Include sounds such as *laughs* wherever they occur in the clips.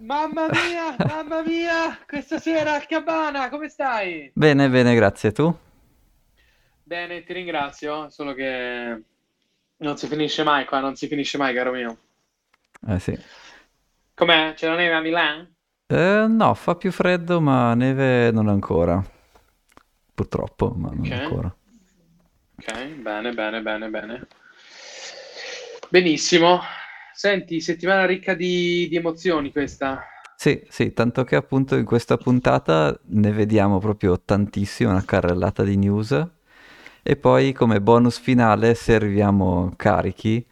Mamma mia, *laughs* mamma mia, questa sera al Cabana, come stai? Bene, bene, grazie. Tu? Bene, ti ringrazio, solo che non si finisce mai qua, non si finisce mai, caro mio. Eh sì. Com'è? C'è la neve a Milano? Eh, no, fa più freddo, ma neve non ancora. Purtroppo, ma non ancora. ok, bene, bene, bene, bene. Benissimo. Senti, settimana ricca di, di emozioni questa. Sì, sì, tanto che appunto in questa puntata ne vediamo proprio tantissimo, una carrellata di news. E poi come bonus finale, se arriviamo carichi,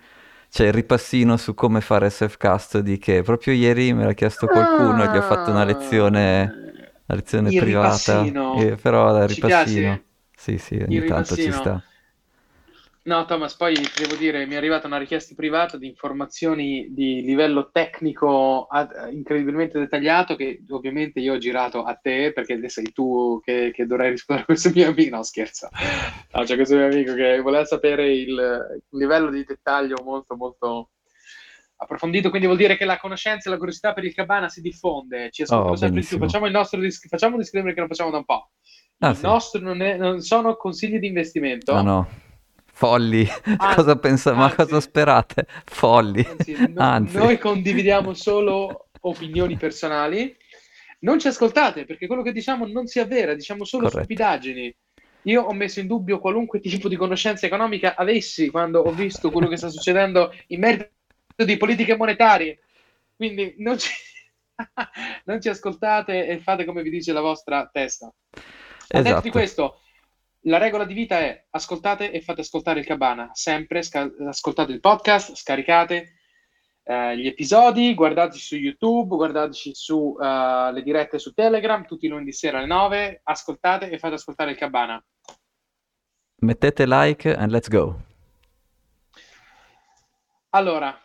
c'è il ripassino su come fare self-custody che proprio ieri me l'ha chiesto qualcuno, gli ho fatto una Ah, lezione, una lezione il privata, ripassino. però il Ci ripassino, piace? sì, sì, Il ogni tanto ci sta. No, Thomas, poi ti devo dire, mi è arrivata una richiesta privata di informazioni di livello tecnico ad- incredibilmente dettagliato che ovviamente io ho girato a te perché sei tu che, che dovrai rispondere a questo mio amico. No, scherzo. No, c'è questo mio amico che voleva sapere il, il livello di dettaglio molto, molto approfondito, quindi vuol dire che la conoscenza e la curiosità per il cabana si diffonde, ci Oh, ascoltano sempre di più. benissimo. Facciamo il nostro dis- facciamo un disclaimer che non facciamo da un po'. Ah Il sì. nostro non, è- non sono consigli di Ah investimento. no, folli, *laughs* An- cosa pensa, ma cosa sperate? Folli, anzi, no- *laughs* anzi, noi condividiamo solo opinioni personali. Non ci ascoltate perché quello che diciamo non si avvera, diciamo solo corretto. stupidaggini. Io ho messo in dubbio qualunque tipo di conoscenza economica avessi quando ho visto quello che sta succedendo in merito di politiche monetarie. Quindi non ci, *laughs* non ci ascoltate e fate come vi dice la vostra testa. A detto di Esatto, questo, la regola di vita è ascoltate e fate ascoltare il Cabana, sempre sca- ascoltate il podcast, scaricate eh, gli episodi, guardateci su YouTube, guardateci su eh, le dirette su Telegram, tutti i lunedì sera alle 9, ascoltate e fate ascoltare il Cabana. mettete like and let's go. Allora,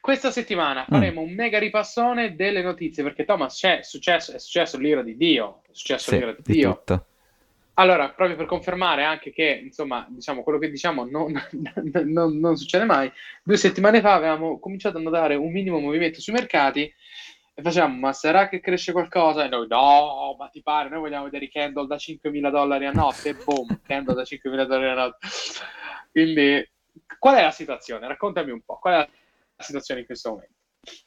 questa settimana Mm, faremo un mega ripassone delle notizie, perché Thomas c'è successo, è successo l'ira di Dio, è successo sì, l'ira di di Dio. tutto. Allora, proprio per confermare anche che, insomma, diciamo, quello che diciamo non, *laughs* non- non succede mai, due settimane fa avevamo cominciato a notare un minimo movimento sui mercati e facciamo, ma sarà che cresce qualcosa? E noi, no, ma ti pare, noi vogliamo vedere i candle da 5.000 dollari a notte, e boom, *laughs* candle da 5.000 dollari a notte. Quindi, qual è la situazione? Raccontami un po', qual è la situazione in questo momento?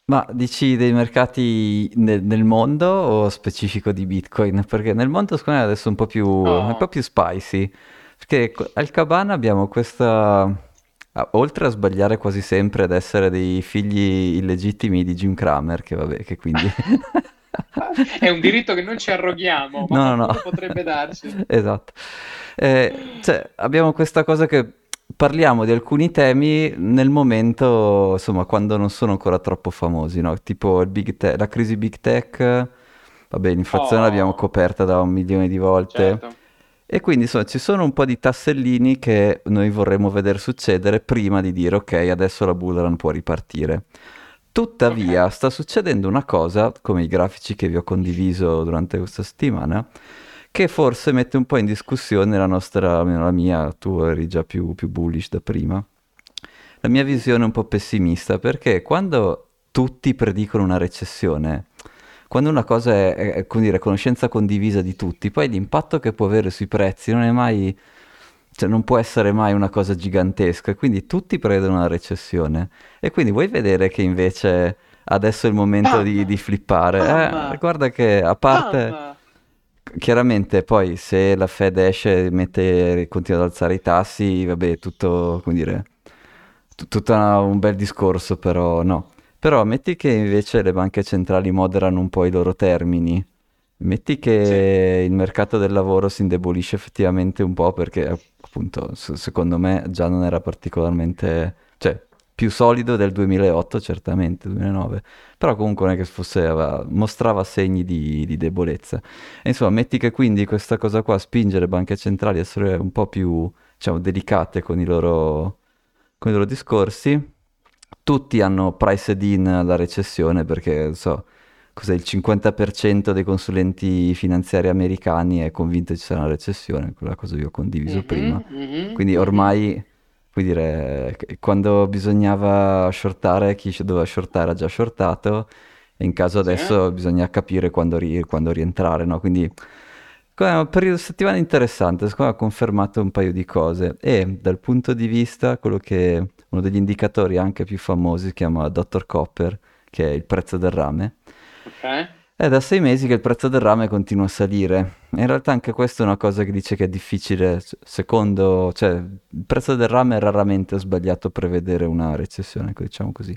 Ma dici dei mercati nel, nel mondo o specifico di Bitcoin? Perché nel mondo secondo me adesso è un po' più, è un po' più spicy. Perché al Cabana abbiamo questa... Oltre a sbagliare quasi sempre ad essere dei figli illegittimi di Jim Cramer, che vabbè, che quindi... *laughs* è un diritto che non ci arroghiamo, ma No, no, no. potrebbe darci. *laughs* Esatto. Eh, cioè, abbiamo questa cosa che parliamo di alcuni temi nel momento, insomma, quando non sono ancora troppo famosi, no? Tipo il big te- la crisi big tech, vabbè, l'inflazione l'abbiamo Oh, coperta da un milione di volte. certo. E quindi, insomma, ci sono un po' di tassellini che noi vorremmo vedere succedere prima di dire, ok, adesso la bullrun può ripartire. Tuttavia, sta succedendo una cosa, come i grafici che vi ho condiviso durante questa settimana, che forse mette un po' in discussione la nostra, almeno la mia, tu eri già più, più bullish da prima, la mia visione è un po' pessimista, perché quando tutti predicono una recessione, quando una cosa è, è- come dire, conoscenza condivisa di tutti, poi l'impatto che può avere sui prezzi non è mai, cioè non può essere mai una cosa gigantesca, e quindi tutti prevedono una recessione. E quindi vuoi vedere che invece adesso è il momento di, di flippare? Eh, guarda che a parte... Chiaramente poi se la Fed esce e mette, continua ad alzare i tassi, vabbè, tutto, come dire, tu- tutto una- un bel discorso, però no. Però metti che invece le banche centrali moderano un po' i loro termini, metti Sì, che il mercato del lavoro si indebolisce effettivamente un po' perché appunto se- secondo me già non era particolarmente, cioè più solido del 2008 certamente, 2009, però comunque non è che fosse, aveva- mostrava segni di, di debolezza. E insomma, metti che quindi questa cosa qua spinge le banche centrali a essere un po' più, diciamo, delicate con i loro, con i loro discorsi. Tutti hanno priced in la recessione perché, non so, cos'è, il 50% dei consulenti finanziari americani è convinto che ci sarà una recessione, quella cosa che ho condiviso prima. Mhm, mhm, Quindi mhm. ormai, puoi dire, quando bisognava shortare, chi doveva shortare ha già shortato E in caso adesso sì. bisogna capire quando, ri- quando rientrare, no? Quindi è un periodo settimana interessante, secondo me ha confermato un paio di cose e dal punto di vista quello che uno degli indicatori anche più famosi si chiama Dr. Copper, che è il prezzo del rame. Ok. È da sei mesi che il prezzo del rame continua a salire. In realtà anche questa è una cosa che dice che è difficile, secondo, cioè il prezzo del rame è raramente sbagliato prevedere una recessione, diciamo così.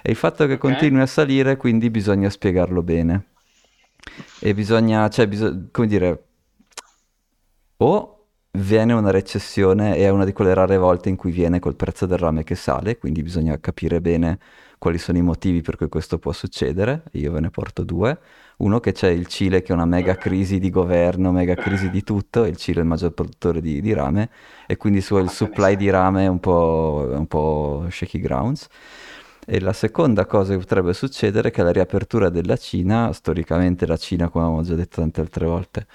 E il fatto che okay. continui a salire, quindi bisogna spiegarlo bene. E bisogna, cioè, bisog- come dire, o viene una recessione e è una di quelle rare volte in cui viene col prezzo del rame che sale, quindi bisogna capire bene quali sono i motivi per cui questo può succedere, io ve ne porto due. Uno che c'è il Cile che è una mega crisi di governo, mega crisi di tutto, il Cile è il maggior produttore di, di rame e quindi su, il supply di rame è un po', un po' shaky grounds. E la seconda cosa che potrebbe succedere è che la riapertura della Cina, storicamente la Cina, come abbiamo già detto tante altre volte,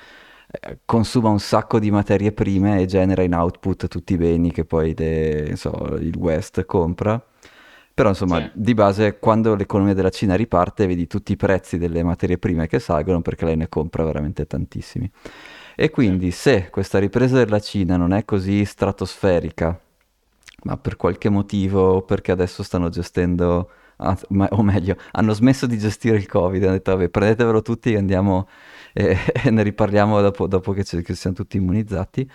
eh, consuma un sacco di materie prime e genera in output tutti i beni che poi de, so, il West compra però insomma, sì. di base, quando l'economia della Cina riparte, vedi tutti i prezzi delle materie prime che salgono perché lei ne compra veramente tantissimi. E quindi se questa ripresa della Cina non è così stratosferica, ma per qualche motivo, perché adesso stanno gestendo, o meglio, hanno smesso di gestire il Covid, hanno detto vabbè prendetevelo tutti e andiamo e, *laughs* e ne riparliamo dopo, dopo che, che siamo tutti immunizzati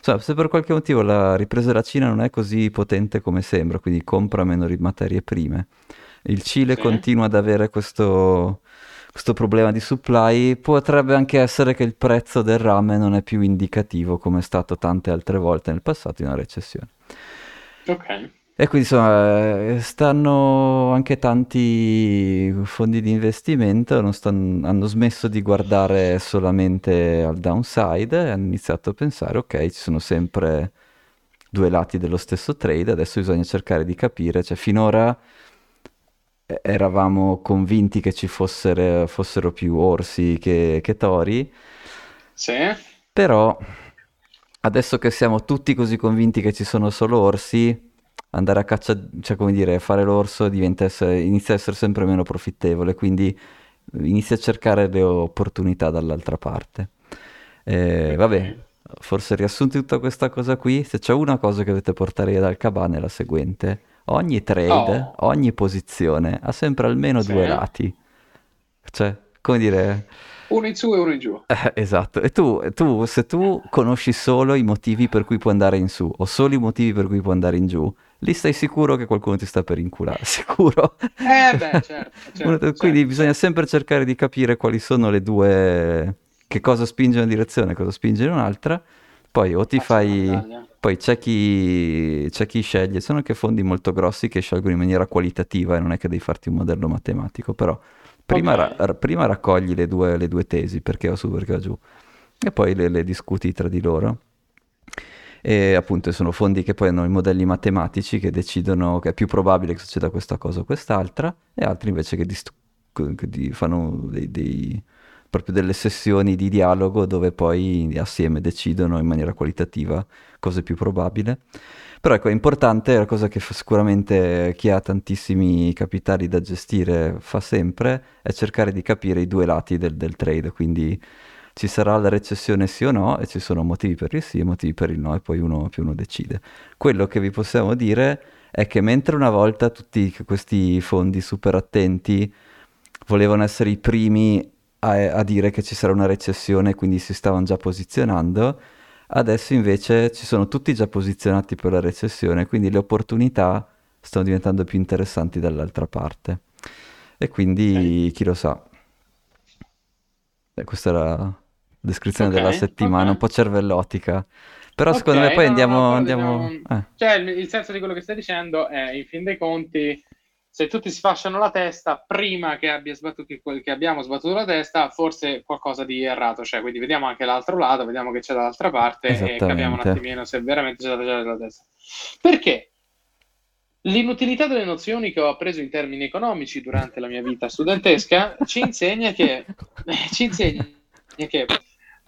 Insomma, se per qualche motivo la ripresa della Cina non è così potente come sembra, quindi compra meno materie prime, il Cile sì. continua ad avere questo, questo problema di supply, potrebbe anche essere che il prezzo del rame non è più indicativo come è stato tante altre volte nel passato in una recessione. Ok. E quindi insomma stanno anche tanti fondi di investimento, stanno, hanno smesso di guardare solamente al downside e hanno iniziato a pensare ok ci sono sempre due lati dello stesso trade, adesso bisogna cercare di capire, cioè finora eravamo convinti che ci fossero, fossero più orsi che, che tori, sì. però adesso che siamo tutti così convinti che ci sono solo orsi andare a caccia, cioè come dire, fare l'orso diventa essere, inizia a essere sempre meno profittevole, quindi inizia a cercare le opportunità dall'altra parte. Eh, vabbè, forse riassunto tutta questa cosa qui, se c'è una cosa che dovete portare via dal cabane è la seguente. Ogni trade, oh. ogni posizione ha sempre almeno sì. due lati. Cioè, come dire uno in su e uno in giù. Eh, esatto, e tu, tu, se tu conosci solo i motivi per cui puoi andare in su o solo i motivi per cui puoi andare in giù, lì stai sicuro che qualcuno ti sta per inculare, *laughs* sicuro. Eh beh, certo. certo Quindi certo. bisogna sempre cercare di capire quali sono le due, che cosa spinge in una direzione, cosa spinge in un'altra. Poi o ti fai... Poi c'è chi, c'è chi sceglie, sono anche fondi molto grossi che scelgono in maniera qualitativa e non è che devi farti un modello matematico, però prima, okay. ra- prima raccogli le due, le due, tesi, perché va su, perché va giù, e poi le, le discuti tra di loro e appunto sono fondi che poi hanno i modelli matematici che decidono che è più probabile che succeda questa cosa o quest'altra e altri invece che, dist- che di- fanno dei, dei, proprio delle sessioni di dialogo dove poi assieme decidono in maniera qualitativa cosa è più probabile. Però ecco, è importante, la cosa che sicuramente chi ha tantissimi capitali da gestire fa sempre, è cercare di capire i due lati del, del trade, quindi ci sarà la recessione sì o no e ci sono motivi per il sì e motivi per il no e poi uno più uno decide. Quello che vi possiamo dire è che mentre una volta tutti questi fondi super attenti volevano essere i primi a, a dire che ci sarà una recessione quindi si stavano già posizionando, adesso invece ci sono tutti già posizionati per la recessione, quindi le opportunità stanno diventando più interessanti dall'altra parte. E quindi chi lo sa. Questa era descrizione okay, della settimana, okay. un po' cervellotica. Però okay, secondo me poi no, andiamo... No, andiamo... Eh. Cioè, il, senso di quello che stai dicendo è, in fin dei conti, se tutti si fasciano la testa, prima che, abbia sbattuto, che abbiamo sbattuto la testa, forse qualcosa di errato c'è. Quindi vediamo anche l'altro lato, vediamo che c'è dall'altra parte e capiamo un attimino se veramente c'è la testa. Perché? L'inutilità delle nozioni che ho appreso in termini economici durante la mia vita studentesca ci insegna che, *laughs* ci insegna che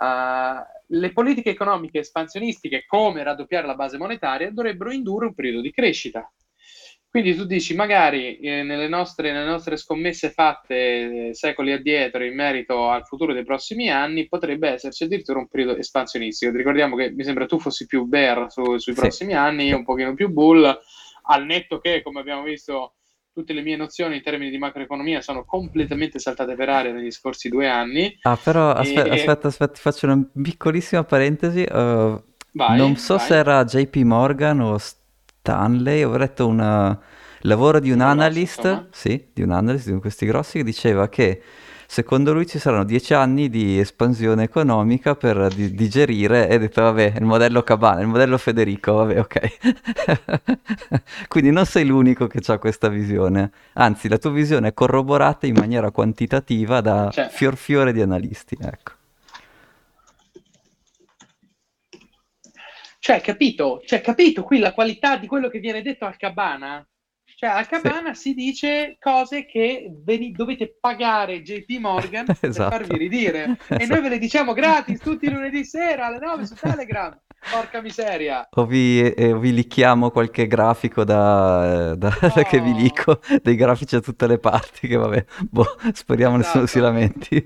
Uh, le politiche economiche espansionistiche, come raddoppiare la base monetaria, dovrebbero indurre un periodo di crescita. Quindi tu dici, magari eh, nelle, nostre, nelle, nostre, scommesse fatte eh, secoli addietro in merito al futuro dei prossimi anni, potrebbe esserci addirittura un periodo espansionistico. Ti ricordiamo che mi sembra tu fossi più bear su, sui prossimi sì. anni, un pochino più bull, al netto che, come abbiamo visto, tutte le mie nozioni in termini di macroeconomia sono completamente saltate per aria negli scorsi due anni. Ah, però aspetta, e... aspetta, aspetta, ti faccio una piccolissima parentesi. Uh, vai, non so vai. se era JP Morgan o Stanley, ho letto un lavoro di un analyst, sì, di un analyst di questi grossi che diceva che secondo lui ci saranno dieci anni di espansione economica per di- digerire e ha detto vabbè il modello Cabana, il modello Federico, vabbè ok. *laughs* Quindi non sei l'unico che ha questa visione, anzi la tua visione è corroborata in maniera quantitativa da cioè. fior fiore di analisti, ecco. Cioè, capito? Cioè, capito qui la qualità di quello che viene detto al Cabana? Cioè, al Cabana sì. si dice cose che veni- dovete pagare JP Morgan esatto. *laughs* per farvi ridire. *laughs* Esatto. E noi ve le diciamo gratis tutti i lunedì sera alle 9 su Telegram. Porca miseria. O vi, eh, vi licchiamo qualche grafico da, da, oh. *laughs* da, che vi licco, dei grafici da tutte le parti, che vabbè, boh, speriamo esatto. nessuno si lamenti.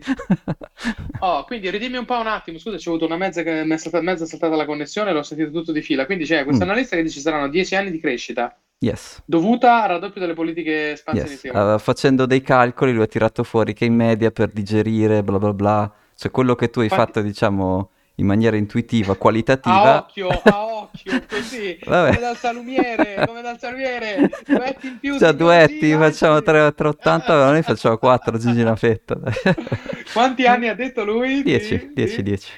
oh, quindi ridimmi un po' un attimo, scusa, c'è avuto una mezza, mezza, mezza saltata la connessione, l'ho sentito tutto di fila. Quindi c'è questo mm. analista che dice ci saranno 10 anni di crescita. Yes. Dovuta al raddoppio delle politiche espansionistiche. Yes. Uh, facendo dei calcoli lui ha tirato fuori che in media per digerire, bla bla bla, cioè quello che tu hai Infatti... fatto, diciamo in maniera intuitiva, *laughs* qualitativa. A occhio, a occhio, così, *laughs* Vabbè. come dal salumiere, come dal salumiere, duetti in più. Cioè, duetti, facciamo 3, 380, ma noi facciamo 4, Gigi una fetta. *laughs* Quanti anni ha detto lui? 10, 10, 10.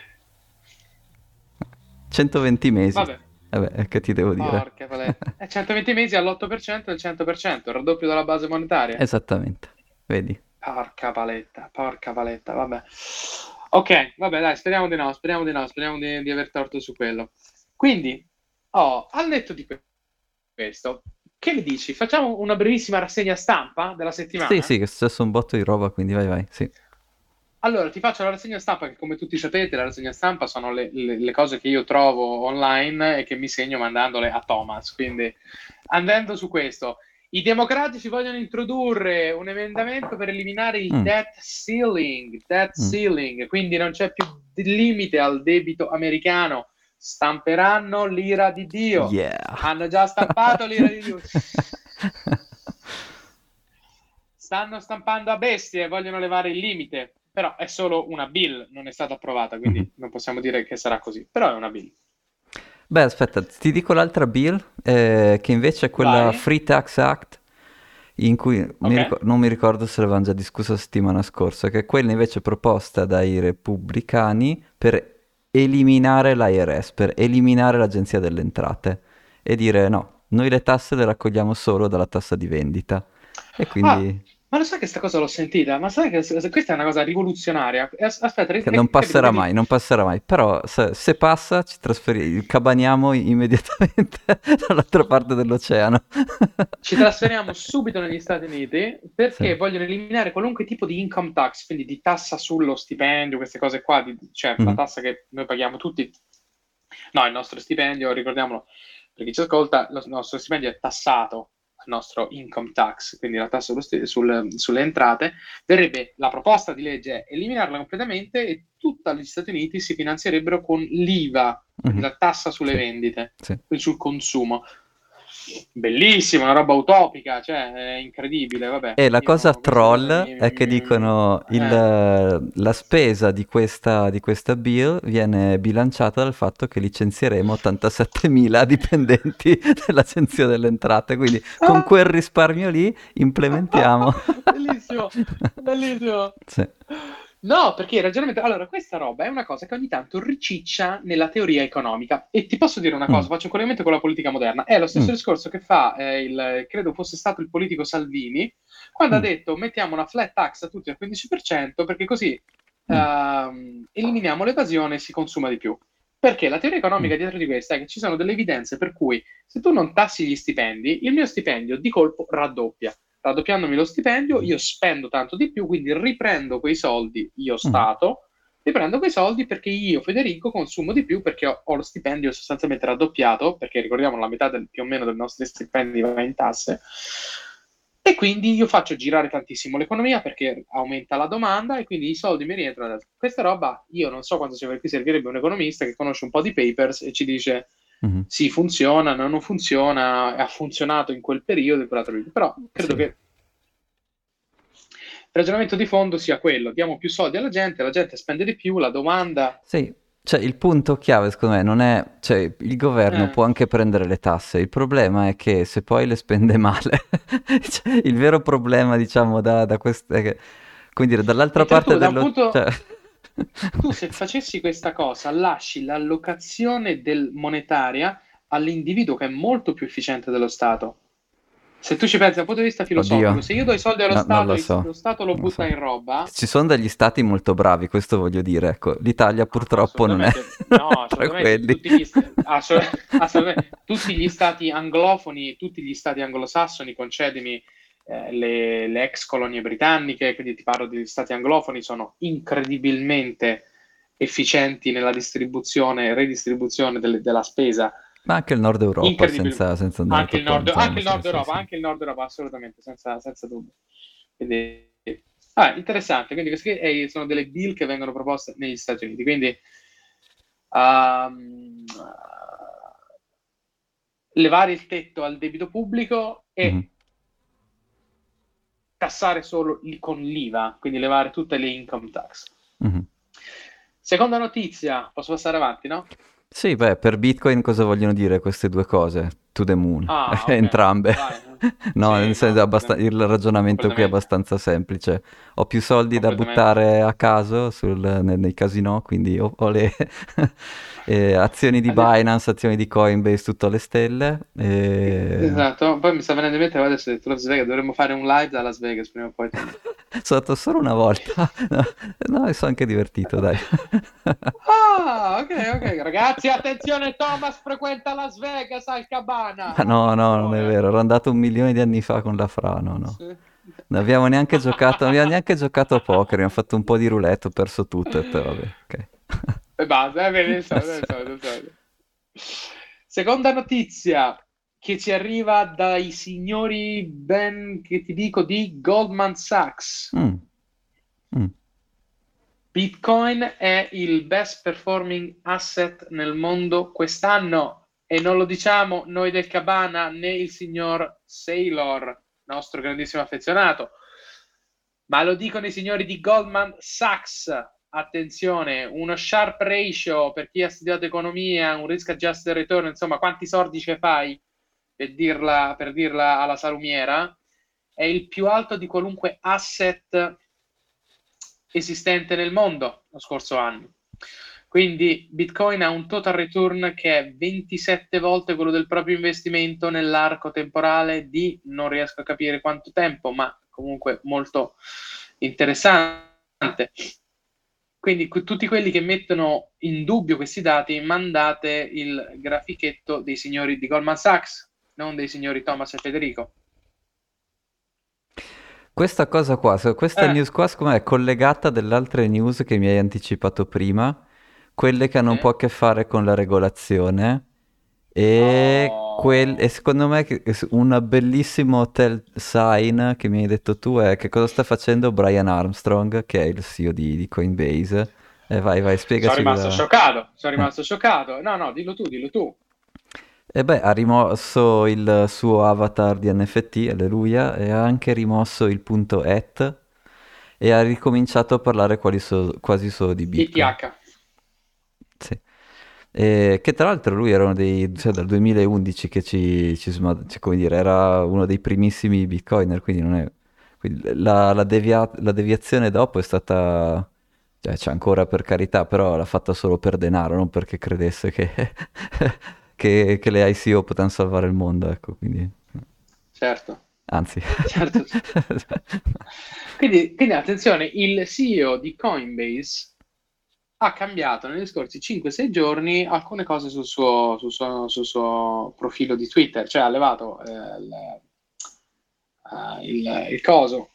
120 mesi. Vabbè. Vabbè, che ti devo dire? Porca paletta. 120 mesi all'8% del 100%, il raddoppio della base monetaria. Esattamente, vedi. Porca paletta, porca paletta, vabbè. Ok, vabbè, dai, speriamo di no, speriamo di no, speriamo di, di aver torto su quello. Quindi, oh, al netto di questo, che ne dici? Facciamo una brevissima rassegna stampa della settimana? Sì, sì, che è successo un botto di roba, quindi vai, vai, sì. Allora, ti faccio la rassegna stampa, che come tutti sapete, la rassegna stampa sono le, le, le, cose che io trovo online e che mi segno mandandole a Thomas. Quindi, andando su questo, i democratici vogliono introdurre un emendamento per eliminare il mm. debt ceiling, debt mm. ceiling, quindi non c'è più limite al debito americano. Stamperanno l'ira di Dio. Yeah. Hanno già stampato l'ira di Dio. *laughs* Stanno stampando a bestie e vogliono levare il limite. Però è solo una bill, non è stata approvata, quindi mm-hmm. non possiamo dire che sarà così. Però è una bill. Beh, aspetta, ti dico l'altra bill, eh, che invece è quella Vai. Free Tax Act, in cui okay. mi ricor- non mi ricordo se l'avevamo già discusso la settimana scorsa, che è quella invece proposta dai repubblicani per eliminare l'IRS, per eliminare l'Agenzia delle Entrate e dire no, noi le tasse le raccogliamo solo dalla tassa di vendita. E quindi... Ah. Ma lo sai che questa cosa l'ho sentita? Ma sai che questa è una cosa rivoluzionaria? Aspetta, che non passerà mai, non passerà mai. Però se, se passa ci trasferiamo, cabaniamo immediatamente *laughs* dall'altra parte dell'oceano. *laughs* ci trasferiamo subito negli Stati Uniti perché sì. vogliono eliminare qualunque tipo di income tax, quindi di tassa sullo stipendio, queste cose qua, di, cioè mm. la tassa che noi paghiamo tutti. No, il nostro stipendio, ricordiamolo, per chi ci ascolta, il nostro stipendio è tassato nostro income tax, quindi la tassa st- sul, sulle entrate, verrebbe la proposta di legge eliminarla completamente e tutti gli Stati Uniti si finanzierebbero con l'IVA, mm-hmm. la tassa sulle sì. vendite, sì. sul consumo. Bellissima, una roba utopica, cioè è incredibile. Vabbè. E la cosa troll mi, è che dicono il, eh. la spesa di questa, di questa bill viene bilanciata dal fatto che licenzieremo 87.000 *laughs* dipendenti dell'Agenzia delle Entrate, quindi con quel risparmio lì implementiamo. *laughs* bellissimo, bellissimo. *laughs* Sì. No, perché il ragionamento... Allora, questa roba è una cosa che ogni tanto riciccia nella teoria economica. E ti posso dire una cosa, mm. faccio un collegamento con la politica moderna. È lo stesso mm. discorso che fa, eh, il, credo fosse stato il politico Salvini, quando mm. ha detto mettiamo una flat tax a tutti al 15% perché così uh, eliminiamo l'evasione e si consuma di più. Perché la teoria economica mm. dietro di questa è che ci sono delle evidenze per cui se tu non tassi gli stipendi, il mio stipendio di colpo raddoppia raddoppiandomi lo stipendio, io spendo tanto di più, quindi riprendo quei soldi, io mm. Stato, mi prendo quei soldi perché io, Federico, consumo di più perché ho, ho lo stipendio sostanzialmente raddoppiato, perché ricordiamo la metà del, più o meno del nostro stipendio va in tasse, e quindi io faccio girare tantissimo l'economia perché aumenta la domanda e quindi i soldi mi rientrano. Questa roba, io non so quanto sia, qui servirebbe un economista che conosce un po' di papers e ci dice mm-hmm. sì, funziona, no, non funziona, ha funzionato in quel periodo. Però credo sì. che il ragionamento di fondo sia quello, diamo più soldi alla gente, la gente spende di più, la domanda... Sì, cioè il punto chiave secondo me non è, cioè il governo eh. può anche prendere le tasse, il problema è che se poi le spende male, *laughs* cioè, il vero problema diciamo da, da queste... Quindi dall'altra Mentre parte dello... Punto... Cioè... tu se facessi questa cosa lasci l'allocazione del monetaria all'individuo che è molto più efficiente dello Stato se tu ci pensi dal punto di vista filosofico, Oddio. se io do i soldi allo no, Stato, lo, so. lo Stato lo butta so. in roba. Ci sono degli stati molto bravi, questo voglio dire. Ecco, l'Italia purtroppo non è. No, *laughs* assolutamente. tutti, gli, assolutamente, tutti gli stati anglofoni, tutti gli stati anglosassoni, concedimi eh, le, le, ex colonie britanniche, quindi ti parlo degli stati anglofoni, sono incredibilmente efficienti nella distribuzione e redistribuzione delle, della spesa ma anche il nord Europa, senza, senza andare anche il nord, anche il nord Europa, anche il nord Europa, assolutamente, senza, senza dubbio. Quindi, ah, interessante, quindi queste eh, sono delle bill che vengono proposte negli Stati Uniti, quindi um, levare il tetto al debito pubblico e mm-hmm. Tassare solo il, con l'IVA, quindi levare tutte le income tax. Mm-hmm. Seconda notizia, posso passare avanti, no? Sì, beh, per Bitcoin cosa vogliono dire queste due cose? To the moon, ah, *laughs* okay. entrambe. *laughs* no, sì, nel senso, no, abbast- il ragionamento qui è abbastanza semplice. Ho più soldi da buttare a caso sul, nei, nei casinò, quindi ho, ho le *laughs* eh, azioni di Binance, azioni di Coinbase, tutto alle stelle. E... Esatto, poi mi sta venendo in mente adesso ho detto Las Vegas, dovremmo fare un live da Las Vegas prima o poi. *laughs* sono stato solo una volta, *laughs* no, no mi sono anche divertito, dai. *laughs* ah, ok, ok, ragazzi, attenzione, Thomas frequenta Las Vegas al Cabana. Ah, no, no, non è vero, ero andato un milione di anni fa con la Fra, no. Sì. Non abbiamo neanche giocato, non abbiamo neanche giocato a poker, abbiamo fatto un po' di roulette, ho perso tutto e vabbè, ok. E basta, eh, bene, so, so, so, Seconda notizia che ci arriva dai signori ben, che ti dico, di Goldman Sachs. Mm. Mm. Bitcoin è il best performing asset nel mondo quest'anno e non lo diciamo noi del Cabana né il signor Saylor, nostro grandissimo affezionato, ma lo dicono i signori di Goldman Sachs attenzione, uno sharp ratio per chi ha studiato economia, un risk adjusted return, insomma, quanti soldi ce fai per dirla, per dirla alla salumiera, è il più alto di qualunque asset esistente nel mondo lo scorso anno. Quindi Bitcoin ha un total return che è 27 volte quello del proprio investimento nell'arco temporale di non riesco a capire quanto tempo, ma comunque molto interessante. Quindi tutti quelli che mettono in dubbio questi dati, mandate il grafichetto dei signori di Goldman Sachs, non dei signori Thomas e Federico. Questa cosa qua, questa eh. news qua secondo me è collegata delle altre news che mi hai anticipato prima, quelle che hanno eh. un po' a che fare con la regolazione e, oh. quel, e secondo me un bellissimo tell sign che mi hai detto tu è che cosa sta facendo Brian Armstrong, che è il CEO di, di Coinbase. E vai, vai, spiegaci. Sono rimasto da... scioccato, sono rimasto eh. scioccato. No, no, dillo tu, dillo tu. E beh, ha rimosso il suo avatar di NFT, alleluia, e ha anche rimosso il punto et e ha ricominciato a parlare so, quasi solo di Bitcoin. ITH. Sì. E che tra l'altro lui era uno dei, cioè dal 2011 che ci, ci cioè, come dire, era uno dei primissimi bitcoiner, quindi non è... Quindi la, la, devia, la, deviazione dopo è stata... Cioè, c'è ancora per carità, però l'ha fatta solo per denaro, non perché credesse che, *laughs* che, che le ICO potevano salvare il mondo, ecco, quindi... Certo. Anzi. Certo. *laughs* quindi, quindi attenzione, il CEO di Coinbase ha cambiato negli scorsi 5-6 giorni alcune cose sul suo, sul suo, sul suo profilo di Twitter, cioè ha levato eh, il, uh, il, il, coso.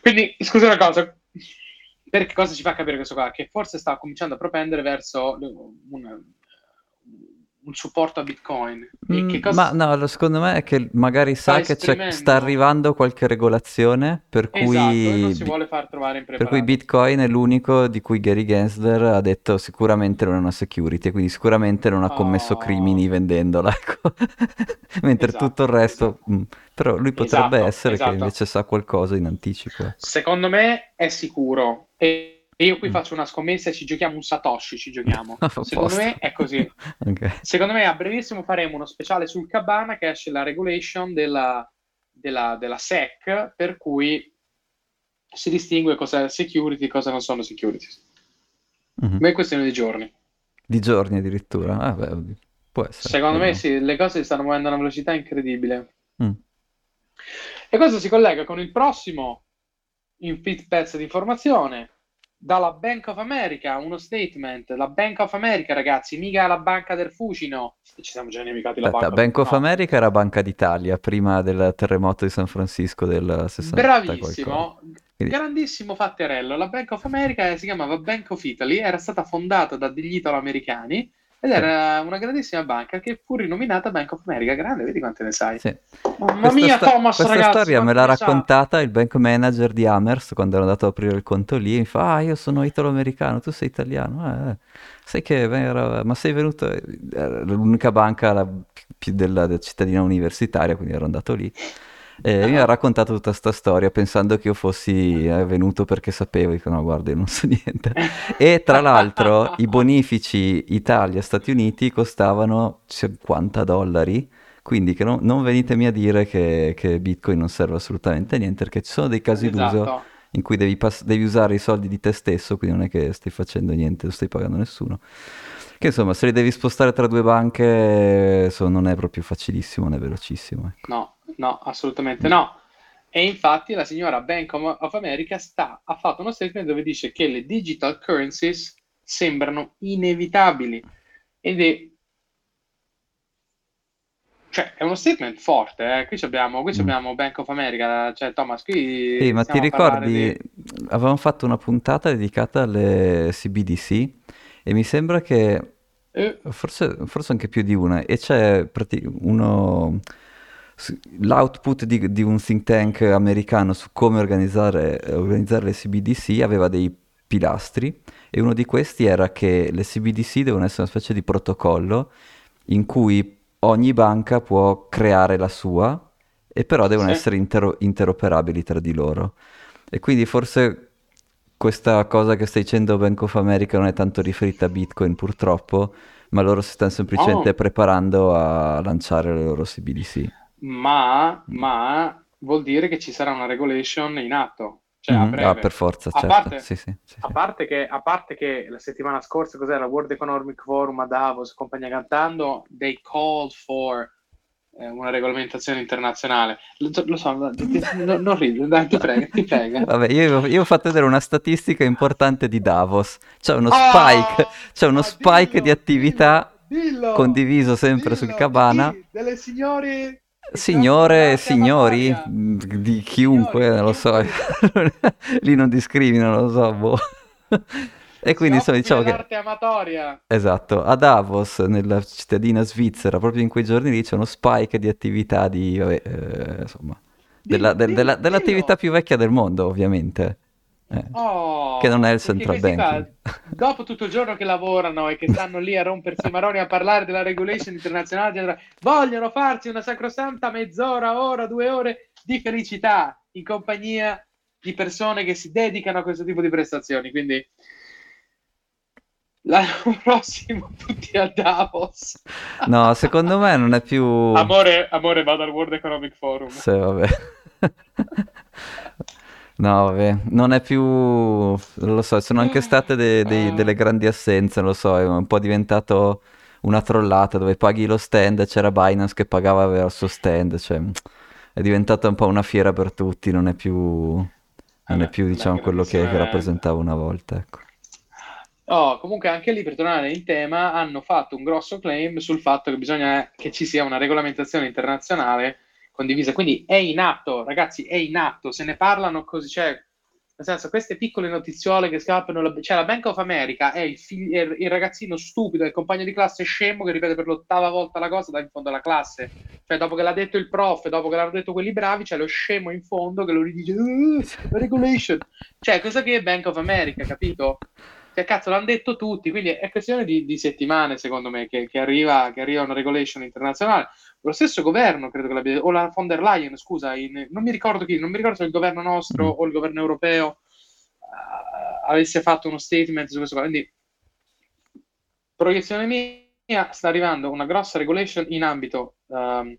Quindi, scusa una cosa, perché cosa ci fa capire questo qua? Che forse sta cominciando a propendere verso un, un supporto a Bitcoin. Mm, cosa... Ma no, secondo me è che magari sa che sta arrivando qualche regolazione per cui... Esatto, non si vuole far trovare Per cui Bitcoin è l'unico di cui Gary Gensler ha detto sicuramente non è una security, quindi sicuramente non ha commesso oh. crimini vendendola, *laughs* ecco. Mentre esatto, tutto il resto... Esatto. Mh, però lui potrebbe esatto, essere che esatto. invece sa qualcosa in anticipo. Secondo me è sicuro. E e io qui mm. faccio una scommessa e ci giochiamo un Satoshi, ci giochiamo. *laughs* Secondo me è così. okay. Secondo me a brevissimo faremo uno speciale sul Cabana che esce la regulation della, della, della SEC, per cui si distingue cosa è security e cosa non sono security. Mm-hmm. Ma è questione di giorni. Di giorni addirittura? Ah, beh, può essere. Secondo me sì, le cose stanno muovendo a una velocità incredibile. Mm. E questo si collega con il prossimo in fit pezzo di informazione dalla Bank of America uno statement. La Bank of America, ragazzi, mica la banca del Fucino. Ci siamo già nemicati la banca. Bank of no. America era Banca d'Italia prima del terremoto di San Francisco del 60. Bravissimo. Quindi... Grandissimo fatterello. La Bank of America si chiamava Bank of Italy, era stata fondata da degli italo-americani ed era una grandissima banca che fu rinominata Bank of America. Grande, vedi quante ne sai. Sì. Mamma questa mia, sta- Thomas, questa ragazzi, storia me l'ha raccontata il bank manager di Amherst quando ero andato ad aprire il conto lì. Mi fa, ah, io sono italo-americano, tu sei italiano. Eh, sai che era... ma sei venuto... Era l'unica banca la... più della, della cittadina universitaria, quindi ero andato lì. E mi ha raccontato tutta questa storia pensando che io fossi eh, venuto perché sapevo, dico no guarda io non so *laughs* niente. E tra l'altro i bonifici Italia-Stati Uniti costavano 50 dollari, quindi che no, non venitemi a dire che, che, Bitcoin non serve assolutamente a niente, perché ci sono dei casi esatto. d'uso in cui devi, pass- devi usare i soldi di te stesso, quindi non è che stai facendo niente, non stai pagando nessuno. Che insomma, se li devi spostare tra due banche, so, non è proprio facilissimo né velocissimo. Ecco. No, no, assolutamente no. E infatti la signora Bank of America sta, ha fatto uno statement dove dice che le digital currencies sembrano inevitabili ed è cioè, è uno statement forte, eh? qui, abbiamo, qui mm. abbiamo Bank of America, cioè Thomas, qui... Sì, ma ti ricordi, di... avevamo fatto una puntata dedicata alle CBDC e mi sembra che, eh. forse, forse anche più di una, e c'è uno l'output di, di, un think tank americano su come organizzare, organizzare, le CBDC aveva dei pilastri e uno di questi era che le CBDC devono essere una specie di protocollo in cui ogni banca può creare la sua e però devono sì. essere intero- interoperabili tra di loro. E quindi forse questa cosa che stai dicendo Bank of America non è tanto riferita a Bitcoin purtroppo, ma loro si stanno semplicemente oh. preparando a lanciare le loro CBDC ma, ma vuol dire che ci sarà una regulation in atto. Cioè, a breve. Ah, per forza, certo. a, parte, sì, sì, sì, a, parte che, a parte che la settimana scorsa, cos'era? World Economic Forum a Davos, compagnia cantando, they called for eh, una regolamentazione internazionale. Lo, lo so, no, non ridi, dai, ti prego, ti prego. Vabbè, io, io, ho fatto vedere una statistica importante di Davos. C'è uno oh, spike, c'è uno spike dillo, di attività dillo, condiviso sempre dillo, sul Cabana. Delle signore Signore e signori, di chiunque, signori, non lo so, *laughs* lì non discriminano, lo so, boh. E quindi insomma diciamo che... amatoria. Esatto, a Davos, nella cittadina svizzera, proprio in quei giorni lì c'è uno spike di attività di... Vabbè, eh, insomma, della, de, della, dell'attività più vecchia del mondo, ovviamente. Eh, oh, che non è il central banking. *laughs* dopo tutto il giorno che lavorano e che stanno lì a rompersi i maroni a parlare della regulation internazionale, vogliono farsi una sacrosanta mezz'ora, ora, due ore di felicità in compagnia di persone che si dedicano a questo tipo di prestazioni. Quindi l'anno *laughs* prossimo tutti a Davos. *laughs* No, secondo me non è più... Amore, amore vado al World Economic Forum. Sì, vabbè. No, vabbè, non è più, non lo so, sono anche state de- de- delle grandi assenze, non lo so, è un po' diventato una trollata dove paghi lo stand, c'era Binance che pagava verso stand, cioè è diventata un po' una fiera per tutti, non è più, non è più diciamo quello che, che rappresentava una volta, ecco. Oh, comunque anche lì per tornare in tema hanno fatto un grosso claim sul fatto che bisogna che ci sia una regolamentazione internazionale condivisa. Quindi è in atto, ragazzi, è in atto. Se ne parlano così, cioè, Nel senso, queste piccole notiziole che scappano, la- cioè la Bank of America è il, fig- è il ragazzino stupido, il compagno di classe scemo che ripete per l'ottava volta la cosa da in fondo alla classe. Cioè, dopo che l'ha detto il prof, dopo che l'hanno detto quelli bravi, c'è lo scemo in fondo che lo ridice, "Uh, regulation. Cioè, cosa che è Bank of America, capito? Cioè, cazzo, l'hanno detto tutti, quindi è questione di, di settimane, secondo me, che, che arriva, che arriva una regulation internazionale. Lo stesso governo, credo che l'abbia, o la von der Leyen, scusa, in- non mi ricordo chi, non mi ricordo se il governo nostro Mm. o il governo europeo eh, avesse fatto uno statement su questo. qua. Quindi, proiezione mia, sta arrivando una grossa regulation in ambito ehm,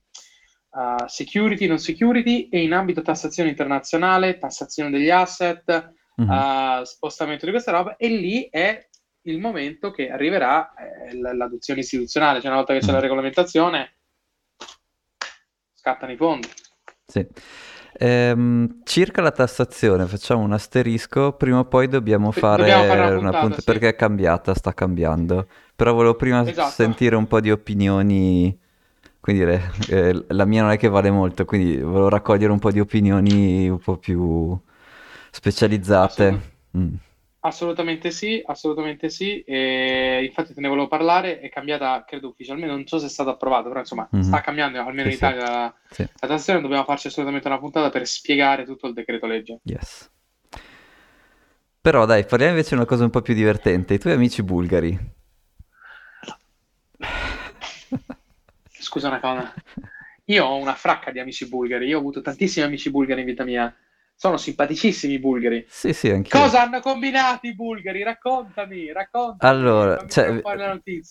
eh, security, non security e in ambito tassazione internazionale, tassazione degli asset, Mhm. eh, spostamento di questa roba, e lì è il momento che arriverà eh, l'adozione istituzionale, cioè una volta che c'è la regolamentazione, scattano i fondi. Sì. Ehm, circa la tassazione, facciamo un asterisco, prima o poi dobbiamo fare dobbiamo fare una una puntata, puntata sì. perché è cambiata, sta cambiando. Però volevo prima Esatto. sentire un po' di opinioni, quindi eh, la mia non è che vale molto, quindi volevo raccogliere un po' di opinioni un po' più specializzate. Assolut- Mm. Assolutamente sì, assolutamente sì. E infatti te ne volevo parlare, è cambiata, credo ufficialmente, non so se è stato approvato, però insomma Mhm. sta cambiando almeno Sì, in sì. Italia la, Sì, la tassazione, dobbiamo farci assolutamente una puntata per spiegare tutto il decreto legge. yes. Però dai, parliamo invece di una cosa un po' più divertente. I tuoi amici bulgari. Scusa una cosa, io ho una fracca di amici bulgari, io ho avuto tantissimi amici bulgari in vita mia, sono simpaticissimi i bulgari. Sì, sì, anch'io. Cosa hanno combinato i bulgari? Raccontami, raccontami, Allora, cioè,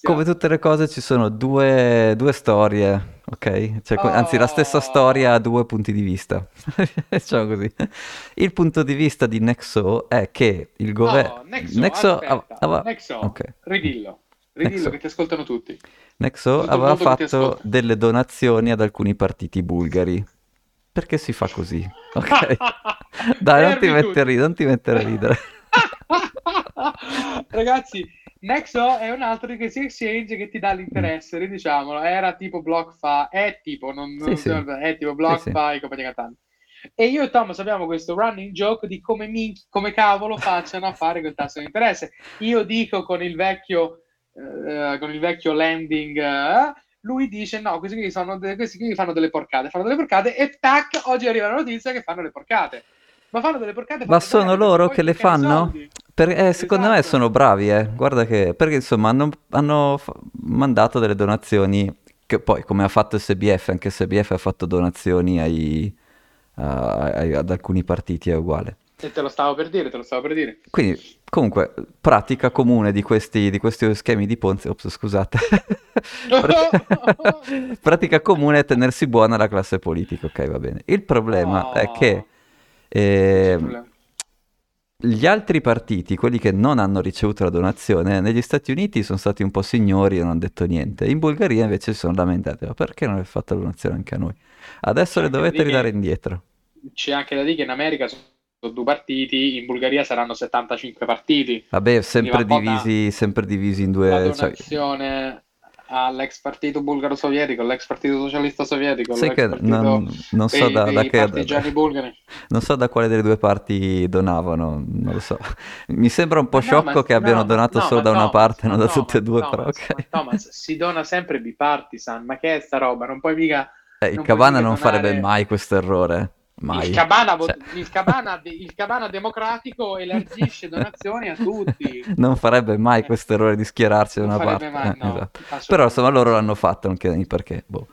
come tutte le cose ci sono due, due storie, ok? Cioè, co- anzi, la stessa storia ha due punti di vista. *laughs* Diciamo così. Il punto di vista di Nexo è che il governo... Oh, Nexo, aspetta, ava- Nexo, ok. ridillo, ridillo Nexo. che ti ascoltano tutti. Nexo Tutto aveva fatto delle donazioni ad alcuni partiti bulgari. Perché si fa così? *laughs* Ok? Dai, non ti mettere non ti mettere a ridere. *laughs* Ragazzi, Nexo è un altro di questi exchange che ti dà l'interesse, diciamolo. Era tipo BlockFi, è tipo, non, non Sì, sì. è tipo Sì, BlockFi sì. e compagnia cantante. E io e Thomas abbiamo questo running joke di come, minch- come cavolo facciano a fare quel tasso di interesse. Io dico con il vecchio, eh, con il vecchio landing, eh, lui dice no, questi qui, sono de- questi qui fanno delle porcate, fanno delle porcate e tac, oggi arriva la notizia che fanno le porcate. Ma fanno delle porcate Ma sono loro che le fanno? Per- eh, secondo me Esatto. sono bravi, eh. Guarda che... Perché insomma hanno, hanno fa- mandato delle donazioni che poi, come ha fatto SBF, anche SBF ha fatto donazioni ai, a- ai- ad alcuni partiti, è uguale. E te lo stavo per dire, te lo stavo per dire. Quindi, comunque, pratica comune di questi, di questi schemi di Ponzi... Ops, scusate. *laughs* Pra- pratica comune è tenersi buona la classe politica, ok, va bene. Il problema è che... Ehm, problema. gli altri partiti, quelli che non hanno ricevuto la donazione, negli Stati Uniti sono stati un po' signori e non hanno detto niente. In Bulgaria invece si sono lamentati, ma perché non avete fatto la donazione anche a noi? Adesso C'è le dovete dire che- ridare indietro. C'è anche da dire che in America sono due partiti, in Bulgaria saranno 75 partiti. Vabbè, sempre divisi, sempre divisi in La due... cioè- donazione all'ex partito bulgaro sovietico, all'ex partito socialista sovietico, sai che non, non so dei, da, da che... Non so da quale delle due parti donavano, non lo so. Mi sembra un po' no, sciocco ma- che abbiano no, ma- donato no, solo da una parte non da tutte e due, però ok. ma Thomas, si dona sempre bipartisan, ma che è sta roba? Non puoi mica... Eh, il non mica non farebbe donare- mai questo errore. Mai. Il Cabana, vo- Cioè, il, Cabana, *laughs* il Cabana democratico elargisce donazioni a tutti. *laughs* non farebbe mai questo errore di schierarsi da una parte. mai, Eh, no, esatto. Però insomma loro l'hanno fatto, non chiedemi perché. boh.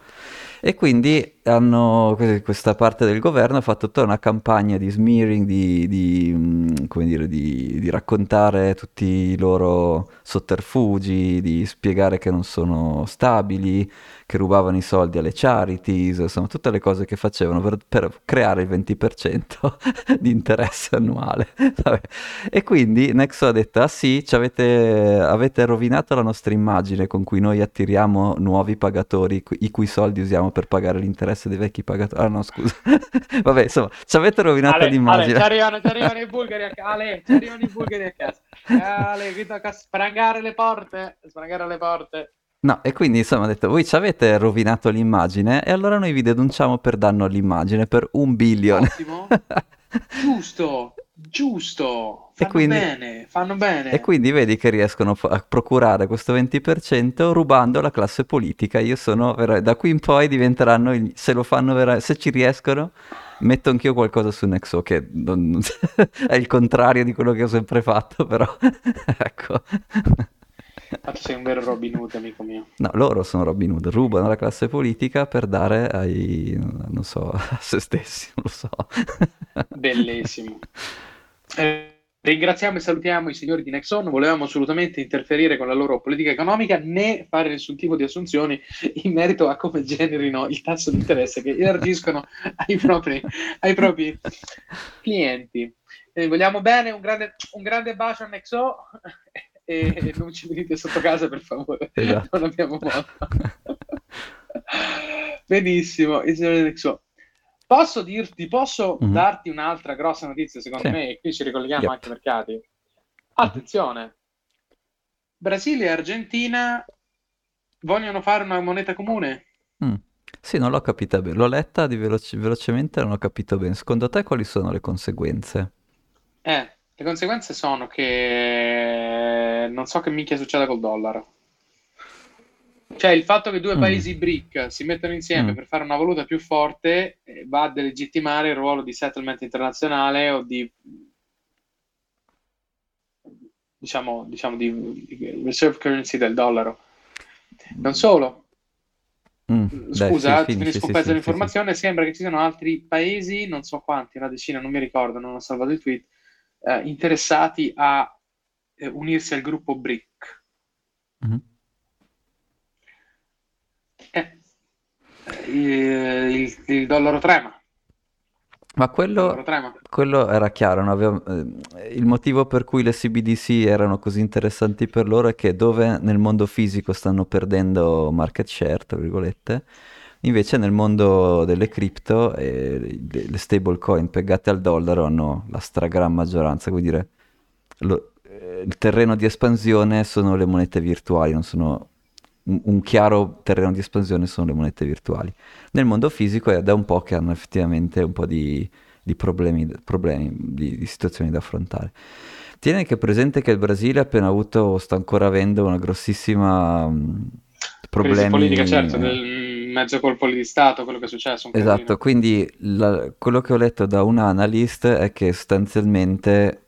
E quindi hanno, que- questa parte del governo ha fatto tutta una campagna di smearing, di, di, mm, come dire, di, di raccontare tutti i loro sotterfugi, di spiegare che non sono stabili, che rubavano i soldi alle charities, insomma tutte le cose che facevano per, per creare il 20% *laughs* di interesse annuale. *laughs* Vabbè. E quindi Nexo ha detto, ah sì, ci avete, avete rovinato la nostra immagine con cui noi attiriamo nuovi pagatori, i cui soldi usiamo per pagare l'interesse dei vecchi pagatori. Ah no, scusa. *laughs* Vabbè, insomma, ci avete rovinato Ale, Ale, l'immagine. ci arrivano, ci arrivano i bulgari a casa. Ale, ci arrivano i bulgari a casa. Ale, qui tocca sprangare le porte. Sprangare le porte. No, e quindi insomma ha detto, voi ci avete rovinato l'immagine e allora noi vi denunciamo per danno all'immagine per un billion. Ottimo. *laughs* Giusto. Giusto, fanno quindi, bene, fanno bene. E quindi vedi che riescono a procurare questo 20% rubando la classe politica. Io sono, da qui in poi diventeranno, se lo fanno, vera, se ci riescono, metto anch'io qualcosa su Nexo, che non, *laughs* è il contrario di quello che ho sempre fatto, però *laughs* ecco. Sei un vero Robin Hood, amico mio. No, loro sono Robin Hood, rubano la classe politica per dare ai, non so, *laughs* a se stessi, non lo so. Bellissimo. Eh, ringraziamo e salutiamo i signori di Nexon, non volevamo assolutamente interferire con la loro politica economica né fare nessun tipo di assunzioni in merito a come generino il tasso di interesse che elargiscono ai propri, ai propri clienti. Eh, vogliamo bene, un grande, un grande bacio a Nexo e *laughs* non ci venite sotto casa per favore, esatto. non abbiamo modo. Benissimo, il signore Nexo. Posso dirti, posso mm-hmm. darti un'altra grossa notizia, secondo sì. me, e qui ci ricolleghiamo yep. anche ai mercati. Attenzione, Brasile e Argentina vogliono fare una moneta comune? Mm. Sì, non l'ho capita bene. L'ho letta di veloce- velocemente, non ho capito bene. Secondo te quali sono le conseguenze? Eh, le conseguenze sono che non so che minchia succeda col dollaro. Cioè il fatto che due mm. paesi BRIC si mettano insieme mm. per fare una valuta più forte eh, va a delegittimare il ruolo di settlement internazionale o di diciamo, diciamo di, di reserve currency del dollaro. Non solo. Mm. Scusa, Dai, sì, ti finisco un pezzo sì, di informazione. Sì, sembra che ci siano altri paesi, non so quanti, una decina, non mi ricordo, non ho salvato il tweet, eh, interessati a eh, unirsi al gruppo BRIC. Mm-hmm eh, il, il, dollaro trema. Ma quello, quello era chiaro, aveva, eh, il motivo per cui le CBDC erano così interessanti per loro è che dove nel mondo fisico stanno perdendo market share, tra virgolette, invece nel mondo delle cripto eh, le stable coin pegate al dollaro hanno la stragrande maggioranza, quindi dire, lo, eh, il terreno di espansione sono le monete virtuali, non sono un, chiaro terreno di espansione sono le monete virtuali. Nel mondo fisico è da un po' che hanno effettivamente un po' di, di problemi, problemi di, di, situazioni da affrontare. Tieni anche presente che il Brasile ha appena avuto, sta ancora avendo una grossissima um, problemi... politica, certo, del mezzo colpo di Stato, quello che è successo. esatto, casino. quindi la, quello che ho letto da un analyst è che sostanzialmente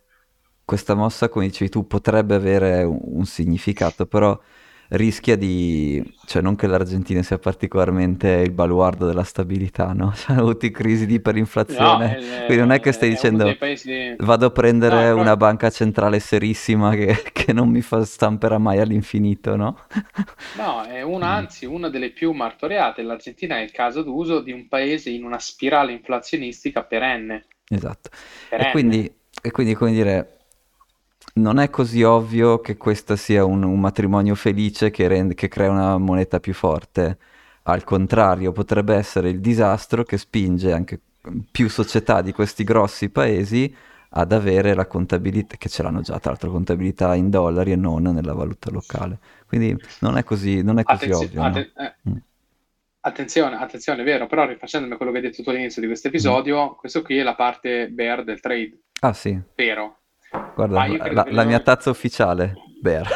questa mossa, come dicevi tu, potrebbe avere un, un significato, però rischia di... cioè non che l'Argentina sia particolarmente il baluardo della stabilità, no? *laughs* Cioè, hanno avuto crisi di iperinflazione, no, è, quindi non è che stai dicendo paesi... vado a prendere no, una no. banca centrale serissima che, che, non mi fa stamperà mai all'infinito, no? *laughs* No, è una, anzi una delle più martoriate, l'Argentina è il caso d'uso di un paese in una spirale inflazionistica perenne. Esatto, perenne. E, quindi, e quindi come dire non è così ovvio che questo sia un, un matrimonio felice che, rende, che crea una moneta più forte. Al contrario, potrebbe essere il disastro che spinge anche più società di questi grossi paesi ad avere la contabilità, che ce l'hanno già, tra l'altro, contabilità in dollari e non nella valuta locale. Quindi non è così, non è così Attenzio- ovvio. Atten- no? eh. mm. Attenzione, attenzione, è vero, però rifacendomi a quello che hai detto tu all'inizio di questo episodio, mm. questo qui è la parte bear del trade. Ah sì. Vero. Guarda, la, la, mia tazza ufficiale, Bear.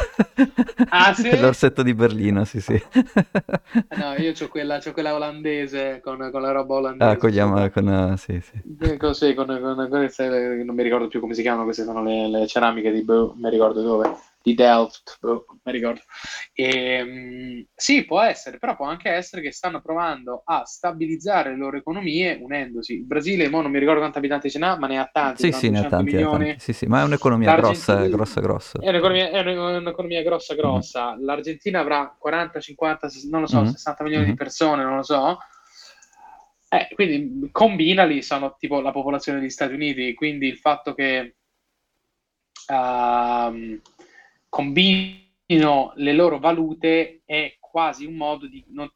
Ah *laughs* sì? L'orsetto di Berlino, sì sì. no, io ho quella, c'ho quella olandese con, con, la roba olandese. Ah, con, gli ama, con, sì, sì. Con, sì, con, con queste, non mi ricordo più come si chiamano, queste sono le, le ceramiche di, boh, mi ricordo dove di Delft, boh, mi ricordo. E, ehm, sì, può essere, però può anche essere che stanno provando a stabilizzare le loro economie unendosi. Il Brasile, mo non mi ricordo quanti abitanti ce n'ha, ma ne ha tanti. Sì, sì, ne ha tanti, tanti. Sì, sì, ma è un'economia grossa, grossa, grossa. È un'economia, è un'economia grossa, grossa. Mm. L'Argentina avrà 40, 50, non lo so, mm. 60 milioni mm. di persone, non lo so. Eh, quindi combinali, sono tipo la popolazione degli Stati Uniti, quindi il fatto che... Uh, combinino le loro valute è quasi un modo di... Non...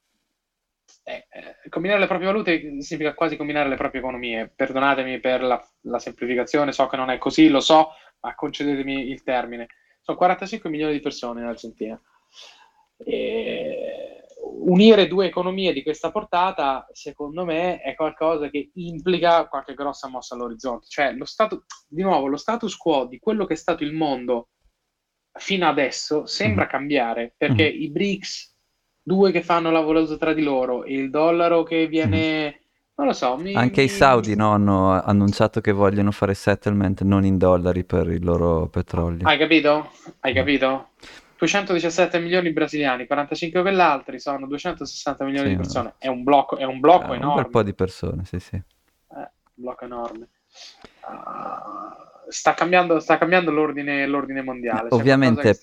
Eh, eh, combinare le proprie valute significa quasi combinare le proprie economie. Perdonatemi per la, la, semplificazione, so che non è così, lo so, ma concedetemi il termine. Sono 45 milioni di persone in Argentina. E unire due economie di questa portata, secondo me, è qualcosa che implica qualche grossa mossa all'orizzonte. Cioè, lo stato, di nuovo, lo status quo di quello che è stato il mondo fino adesso sembra mm. cambiare perché mm. i BRICS, due che fanno la valuta tra di loro, e il dollaro che viene. Mm. Non lo so. Mi, Anche mi... i Saudi no, hanno annunciato che vogliono fare settlement non in dollari per il loro petrolio. Hai capito? Hai capito? 217 milioni brasiliani, 45 quell'altri, sono 260 milioni sì, di persone. È un blocco, è un blocco eh, enorme. Un bel po' di persone, sì, sì. Eh, un blocco enorme. Uh, sta, cambiando, sta cambiando l'ordine, l'ordine mondiale. Ovviamente,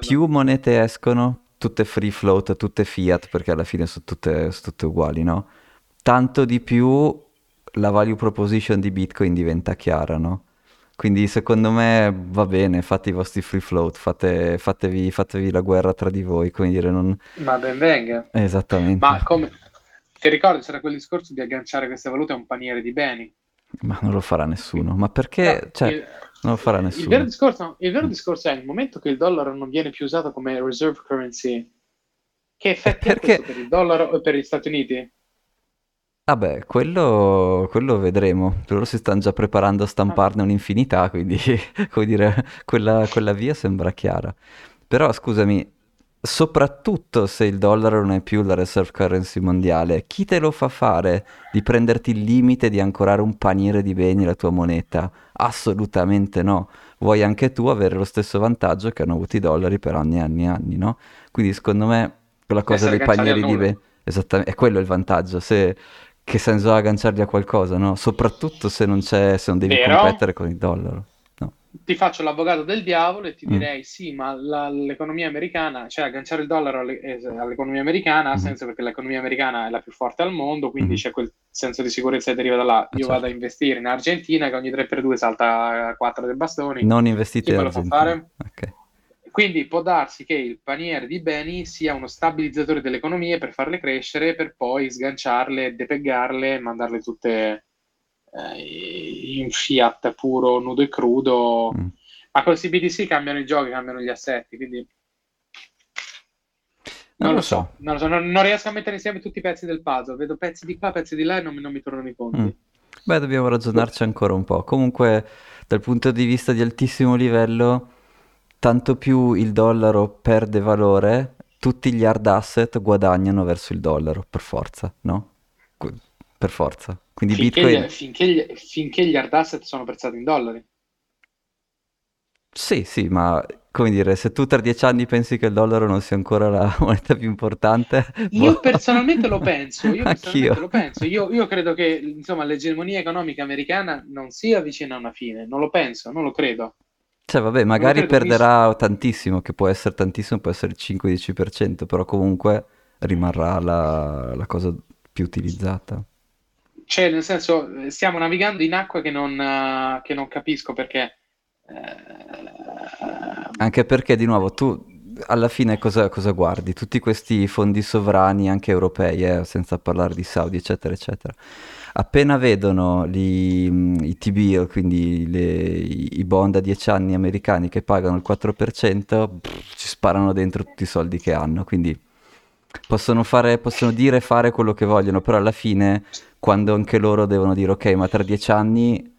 più monete escono, tutte free float, tutte fiat, perché alla fine sono tutte, sono tutte uguali, no? Tanto di più la value proposition di Bitcoin diventa chiara, no? Quindi secondo me va bene, fate i vostri free float, fate, fatevi, fatevi, la guerra tra di voi, come dire, non... Ma ben venga. Esattamente. Ma come... Ti ricordi, c'era quel discorso di agganciare queste valute a un paniere di beni? Ma non lo farà nessuno, ma perché... No, cioè, il, non lo farà nessuno. Il vero, discorso, il vero discorso è, nel momento che il dollaro non viene più usato come reserve currency, che effetti perché... ha per il dollaro e per gli Stati Uniti? Vabbè, quello, quello vedremo. Loro si stanno già preparando a stamparne un'infinità, quindi, *laughs* come dire, quella, quella via sembra chiara. Però, scusami, soprattutto se il dollaro non è più la reserve currency mondiale, chi te lo fa fare di prenderti il limite di ancorare un paniere di beni alla tua moneta? Assolutamente no. Vuoi anche tu avere lo stesso vantaggio che hanno avuto i dollari per anni e anni e anni, no? Quindi secondo me quella cosa dei panieri di beni... Esattamente, è quello il vantaggio. Se che senso ha agganciarli a qualcosa, no? Soprattutto se non, c'è, se non devi Vero? competere con il dollaro. Ti faccio l'avvocato del diavolo e ti mm. direi sì, ma la, l'economia americana, cioè agganciare il dollaro alle, all'economia americana ha mm. senso perché l'economia americana è la più forte al mondo, quindi mm. c'è quel senso di sicurezza che deriva da là. Io certo. vado a investire in Argentina che ogni 3x2 salta 4 dei bastoni. Non investite in Argentina. Chi me lo fa fare? Ok. Quindi può darsi che il paniere di beni sia uno stabilizzatore delle economie per farle crescere, per poi sganciarle, depeggarle, mandarle tutte eh, in fiat puro, nudo e crudo. Mm. Ma con BTC cambiano i giochi, cambiano gli assetti, quindi non, non, lo so. non, lo so. Non, non, riesco a mettere insieme tutti i pezzi del puzzle. Vedo pezzi di qua, pezzi di là e non, non mi tornano i conti. Mm. Beh, dobbiamo ragionarci ancora un po'. Comunque, dal punto di vista di altissimo livello, tanto più il dollaro perde valore, tutti gli hard asset guadagnano verso il dollaro, per forza, no? Per forza. Quindi finché Bitcoin... Gli, finché, gli, finché gli hard asset sono prezzati in dollari. Sì, sì, ma come dire, se tu tra dieci anni pensi che il dollaro non sia ancora la *laughs* moneta più importante... Io boh. personalmente lo penso, io *laughs* personalmente lo penso. Io, io, credo che insomma, l'egemonia economica americana non sia vicina a una fine, non lo penso, non lo credo. Cioè, vabbè, magari perderà che... tantissimo, che può essere tantissimo, può essere il 5-10%, però comunque rimarrà la, la, cosa più utilizzata. Cioè, nel senso, stiamo navigando in acque che non, uh, che non capisco perché... Uh... Anche perché, di nuovo, tu alla fine cosa, cosa, guardi? Tutti questi fondi sovrani, anche europei, eh, senza parlare di Saudi, eccetera, eccetera appena vedono gli, i T-bill, quindi le, i bond a 10 anni americani che pagano il 4%, pff, ci sparano dentro tutti i soldi che hanno, quindi possono, fare, possono dire e fare quello che vogliono, però alla fine quando anche loro devono dire ok, ma tra 10 anni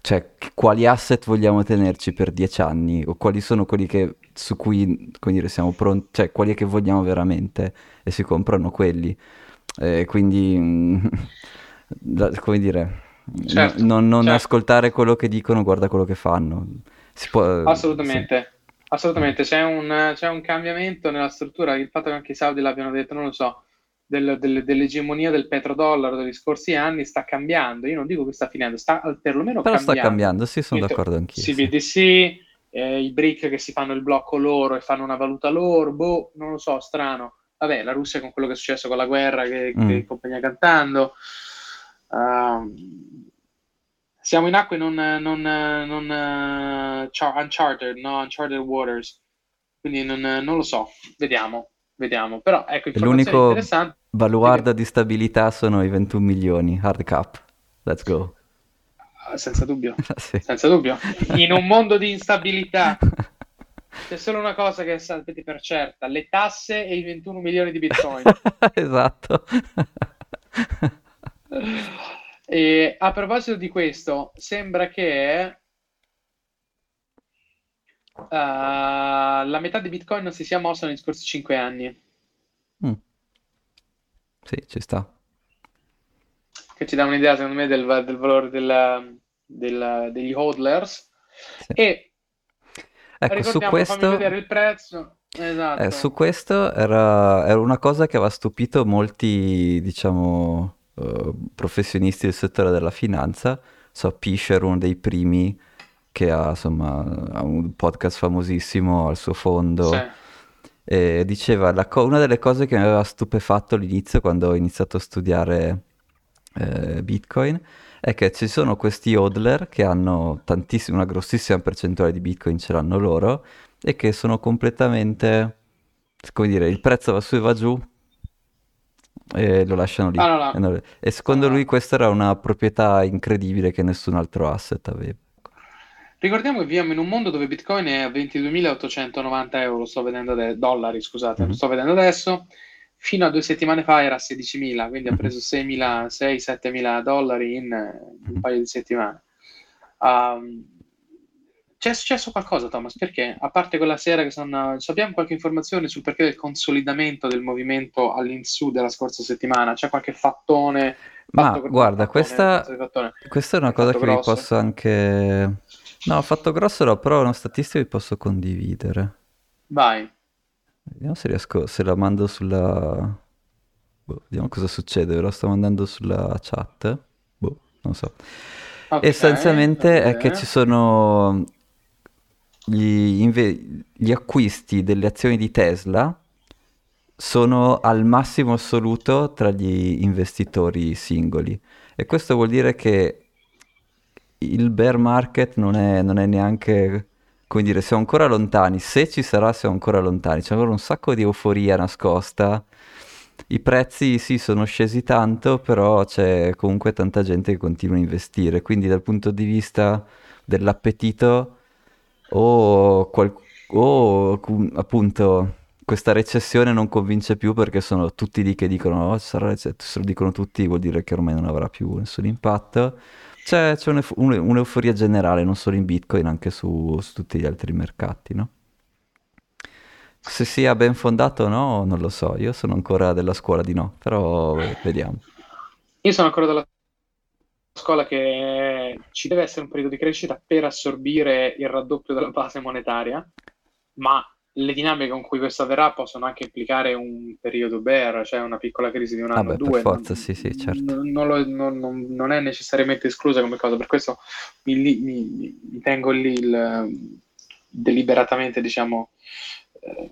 cioè quali asset vogliamo tenerci per 10 anni o quali sono quelli che, su cui come dire, siamo pronti, cioè quelli che vogliamo veramente e si comprano quelli. Eh, quindi *laughs* da, come dire, certo, non, non certo. ascoltare quello che dicono, guarda quello che fanno. Può, assolutamente, sì. Assolutamente. C'è un, c'è un, cambiamento nella struttura. Il fatto che anche i Saudi l'abbiano detto, non lo so, del, del, dell'egemonia del petrodollaro degli scorsi anni sta cambiando. Io non dico che sta finendo, sta perlomeno Però cambiando. sta cambiando, sì, sono d'accordo anch'io. CBDC, sì. eh, i BRIC che si fanno il blocco loro e fanno una valuta loro, boh, non lo so, strano. Vabbè, la Russia con quello che è successo con la guerra, che, mm. che compagnia cantando. Uh, siamo in acque non, non, non uh, uncharted, no? Uncharted waters. Quindi non, non, lo so, vediamo, vediamo. Però ecco, L'unico baluardo di stabilità sono i 21 milioni, hard cap. Let's go. Uh, senza dubbio, *laughs* sì. senza dubbio. In un mondo di instabilità *laughs* C'è solo una cosa che sapete per certa, le tasse e i 21 milioni di bitcoin. *laughs* esatto. E a proposito di questo, sembra che uh, la metà di bitcoin non si sia mossa negli scorsi 5 anni. Mm. Sì, ci sta. Che ci dà un'idea, secondo me, del, del valore della, della, degli hodlers. Sì. E Ecco, su questo, vedere il prezzo. eh, Esatto. su questo era, era una cosa che aveva stupito molti, diciamo, eh, professionisti del settore della finanza. So, Pisher, uno dei primi, che ha, insomma, ha un podcast famosissimo al suo fondo. Sì. E diceva, co- una delle cose che mi aveva stupefatto all'inizio, quando ho iniziato a studiare eh, Bitcoin, è che ci sono questi hodler che hanno tantissima, una grossissima percentuale di Bitcoin ce l'hanno loro e che sono completamente, come dire, il prezzo va su e va giù e lo lasciano lì. Ah, no, no. E, secondo no. lui questa era una proprietà incredibile che nessun altro asset aveva. Ricordiamo che viviamo in un mondo dove Bitcoin è a 22.890 euro, sto vedendo ade- dollari, scusate, Mhm. lo sto vedendo adesso. Fino a due settimane fa era a 16.000, quindi ha Mhm. preso 6.000, 6-7.000 dollari in eh, un Mhm. paio di settimane. Um, c'è successo qualcosa, Thomas? Perché? A parte quella sera che sono... Sappiamo qualche informazione sul perché del consolidamento del movimento all'insù della scorsa settimana? C'è qualche fattone? Ma guarda, fattone, questa, questa è una cosa che vi grosso? posso anche... No, fatto grosso, no, però una statistica vi posso condividere. Vai. Vediamo se riesco, se la mando sulla... Boh, vediamo cosa succede, ve la sto mandando sulla chat. Boh, non so. Ok, Essenzialmente va è che ci sono gli, inve- gli acquisti delle azioni di Tesla sono al massimo assoluto tra gli investitori singoli. E questo vuol dire che il bear market non è, non è neanche, come dire, siamo ancora lontani. Se ci sarà, siamo ancora lontani. C'è ancora un sacco di euforia nascosta. I prezzi sì, sono scesi tanto, però c'è comunque tanta gente che continua a investire. Quindi dal punto di vista dell'appetito o, qual- o, appunto questa recessione non convince più perché sono tutti lì che dicono oh, sarà recessione, se lo dicono tutti vuol dire che ormai non avrà più nessun impatto. C'è, c'è un'euf- un- un'euforia generale, non solo in Bitcoin, anche su, su tutti gli altri mercati, no? Se sia ben fondato o no, non lo so, io sono ancora della scuola di no, però vediamo. Io sono ancora della scuola che ci deve essere un periodo di crescita per assorbire il raddoppio della base monetaria, ma le dinamiche con cui questo avverrà possono anche implicare un periodo bear, cioè una piccola crisi di un anno o per due. forza, Non, sì, sì, certo. non- lo- non- non- è necessariamente esclusa come cosa, per questo mi, mi- mi tengo lì il- deliberatamente, diciamo, eh,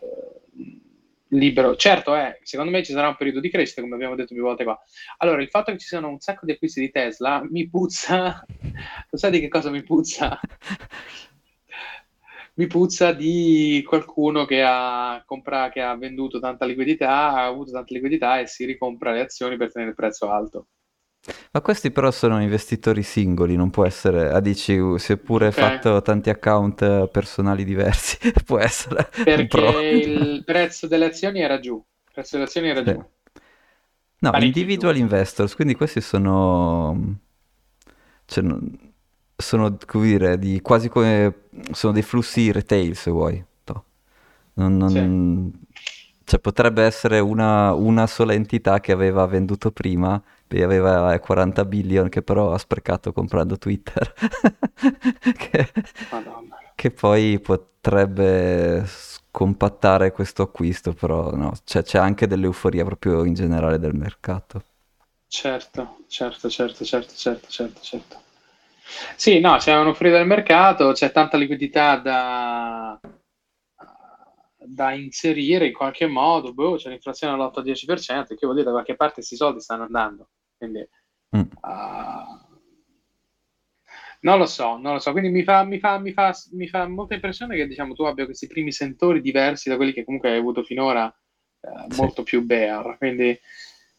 libero. Certo, è, secondo me ci sarà un periodo di crescita, come abbiamo detto più volte qua. Allora, il fatto che ci siano un sacco di acquisti di Tesla mi puzza. *laughs* Lo sai di che cosa mi puzza? Mi puzza di qualcuno che ha, compra- che ha venduto tanta liquidità, ha avuto tanta liquidità e si ricompra le azioni per tenere il prezzo alto. Ma questi però sono investitori singoli, non può essere, ah, dici, uh, seppure Ok. fatto tanti account personali diversi, *laughs* può essere. Perché il prezzo delle azioni era giù. Il prezzo delle azioni era Sì. giù. No, Parecchio individual giù. investors, quindi questi sono, cioè, sono, come dire, di, quasi come, sono dei flussi retail se vuoi. No. Non- non- cioè, potrebbe essere una, una sola entità che aveva venduto prima, e aveva eh, 40 billion che però ha sprecato comprando Twitter, *laughs* che, che poi potrebbe scompattare questo acquisto, però no, c'è c'è anche dell'euforia proprio in generale del mercato. Certo, certo, certo, certo, certo, certo, certo. Sì, no, c'è un'offerta del mercato, c'è tanta liquidità da, da inserire in qualche modo, boh, c'è l'inflazione all'8-10%, che vuol dire da qualche parte questi soldi stanno andando. Quindi, Mm. ah, non lo so, non lo so. Quindi mi fa, mi fa, mi fa, mi fa molta impressione che diciamo, tu abbia questi primi sentori diversi da quelli che comunque hai avuto finora, eh, Sì. molto più bear. Quindi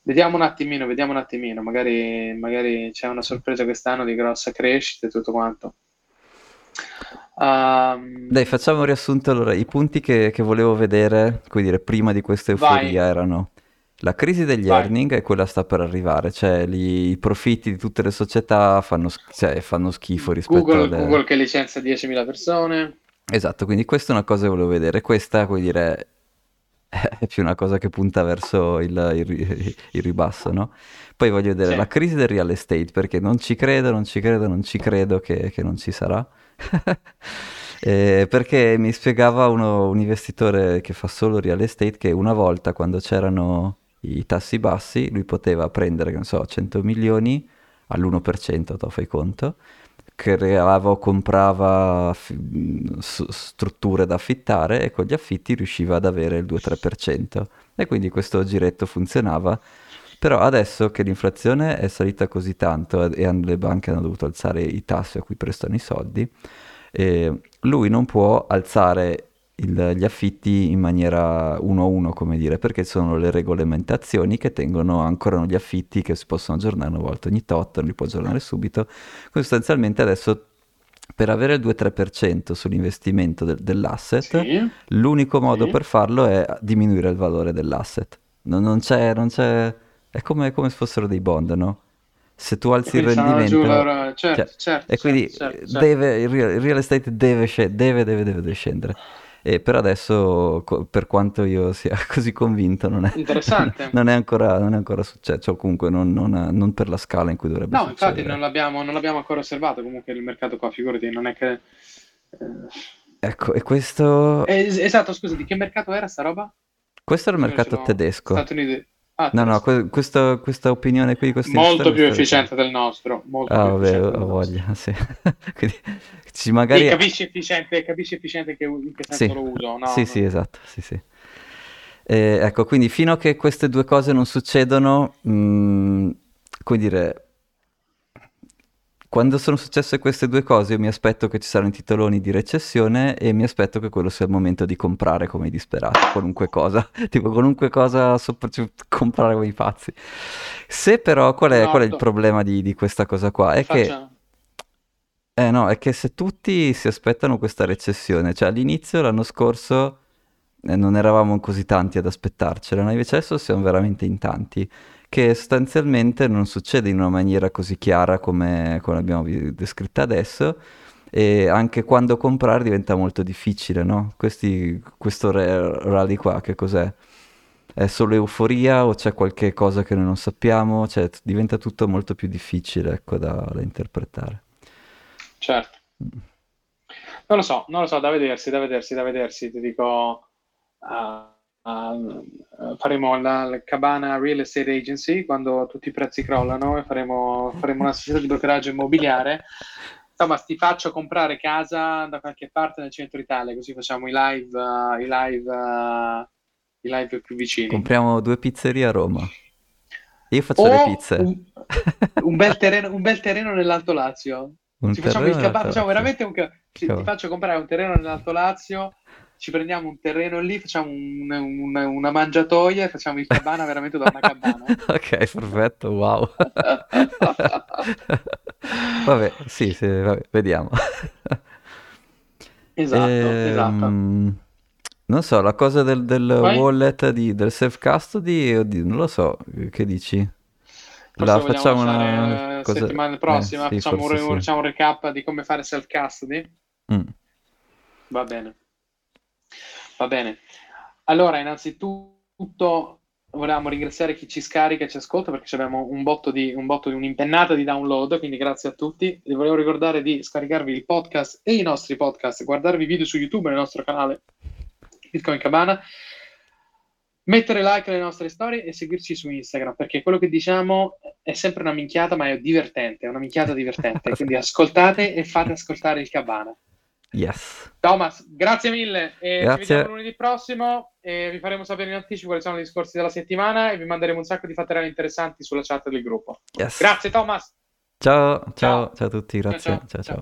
vediamo un attimino, vediamo un attimino. Magari, magari c'è una sorpresa quest'anno di grossa crescita e tutto quanto. Um, Dai, facciamo un riassunto allora. I punti che, che volevo vedere, come dire, prima di questa euforia vai, erano la crisi degli vai. earning e quella sta per arrivare, cioè lì i profitti di tutte le società fanno, cioè, fanno schifo rispetto Google, alle... Google che licenzia 10.000 persone. Esatto, quindi questa è una cosa che volevo vedere. Questa, come dire, *laughs* è più una cosa che punta verso il, il il ribasso, no? Poi voglio vedere Sì, la crisi del real estate, perché non ci credo, non ci credo, non ci credo che, che non ci sarà. *laughs* Eh, perché mi spiegava uno- un investitore che fa solo real estate che una volta, quando c'erano i tassi bassi, lui poteva prendere, non so, 100 milioni all'1%, tu fai conto, creava o comprava s- strutture da affittare e con gli affitti riusciva ad avere il 2-3%. E quindi questo giretto funzionava. Però adesso che l'inflazione è salita così tanto e le banche hanno dovuto alzare i tassi a cui prestano i soldi, eh, lui non può alzare il- gli affitti in maniera uno a uno, come dire, perché sono le regolamentazioni che tengono ancora gli affitti che si possono aggiornare una volta ogni tot, non li può aggiornare subito. Sostanzialmente adesso per avere il 2-3% sull'investimento del- dell'asset, sì, l'unico modo sì. per farlo è diminuire il valore dell'asset. Non, non c'è, non c'è... È come, come se fossero dei bond, no? Se tu alzi il rendimento... loro. Cioè, Certo, certo, e quindi certo, certo, certo. deve, il real, il real estate deve, deve, deve, deve, scendere. E per adesso, per quanto io sia *laughs* così convinto, non è, *laughs* non è ancora, non è ancora successo, cioè, comunque non, non- non per la scala in cui dovrebbe No, infatti non succedere. l'abbiamo non l'abbiamo ancora osservato comunque il mercato qua, figurati, non è che... eh, Ecco, e questo, es- esatto, scusa, di che mercato era sta roba? questo è il mercato tedesco. Stati Uniti. Ah, No, no, que- questa, questa opinione qui, questo Molto più efficiente del nostro, molto Ah, più vabbè, efficiente ho voglia, *laughs* sì. Quindi, ci Sì, magari... capisci efficiente, capisci efficiente che, in che senso Sì, lo uso? No, sì, sì, no. esatto, sì, sì. Eh, ecco, quindi fino a che queste due cose non succedono, mh, come dire, quando sono successe queste due cose, io mi aspetto che ci saranno i titoloni di recessione e mi aspetto che quello sia il momento di comprare come i disperati, qualunque cosa, *laughs* tipo qualunque cosa, sopra- cioè, comprare come i pazzi. Se però, qual è, qual è il Esatto. problema di, di questa cosa qua? È che Faccia... eh no, è che se tutti si aspettano questa recessione, cioè all'inizio l'anno scorso eh, non eravamo così tanti ad aspettarcela, no? Invece adesso siamo veramente in tanti, che sostanzialmente non succede in una maniera così chiara come, come l'abbiamo descritta adesso, e anche quando comprare diventa molto difficile, no? Questi, questo rally qua, che cos'è? È solo euforia o c'è qualche cosa che noi non sappiamo? Cioè, diventa tutto molto più difficile, ecco, da da interpretare. Certo. Non lo so, non lo so, da vedersi, da vedersi, da vedersi. Ti dico, ah, ah, faremo la, la Cabana Real Estate Agency quando tutti i prezzi crollano e faremo, faremo una società di brokeraggio immobiliare. Insomma, ti faccio comprare casa da qualche parte nel centro Italia, così facciamo i live, eh, i live, eh, i live più vicini. Compriamo due pizzerie a Roma. Io faccio le O pizze. un, un bel terreno, un bel terreno nell'Alto Lazio. Un Ci facciamo il cabana, facciamo veramente un ca- ti Cavolo. faccio comprare un terreno nell'Alto Lazio, ci prendiamo un terreno lì, facciamo un- un- una mangiatoia e facciamo il cabana veramente da una cabana. *laughs* Ok, perfetto, wow. *laughs* Vabbè, sì, sì, vabbè, vediamo. Esatto, *laughs* esatto. Ehm, non so, la cosa del, del wallet, di- del self-custody, oddio, non lo so, che dici? La facciamo una eh, cosa... settimana Eh, prossima, sì, facciamo un, sì. facciamo un recap di come fare self-custody? Mm. Va bene, va bene. Allora, innanzitutto volevamo ringraziare chi ci scarica e ci ascolta perché abbiamo un botto di, un botto di un'impennata di download, quindi grazie a tutti. Vi volevo ricordare di scaricarvi il podcast e i nostri podcast, guardarvi i video su YouTube nel nostro canale Bitcoin Cabana, mettere like alle nostre storie e seguirci su Instagram perché quello che diciamo è sempre una minchiata, ma è divertente, è una minchiata divertente. *laughs* Quindi ascoltate e fate ascoltare il Cabana. Yes. Thomas, grazie mille. E ci Grazie. vediamo lunedì prossimo e vi faremo sapere in anticipo quali sono i discorsi della settimana e vi manderemo un sacco di fatterelle interessanti sulla chat del gruppo. Yes. Grazie Thomas. Ciao, ciao, Ciao. ciao a tutti, grazie. ciao, Ciao, ciao. ciao.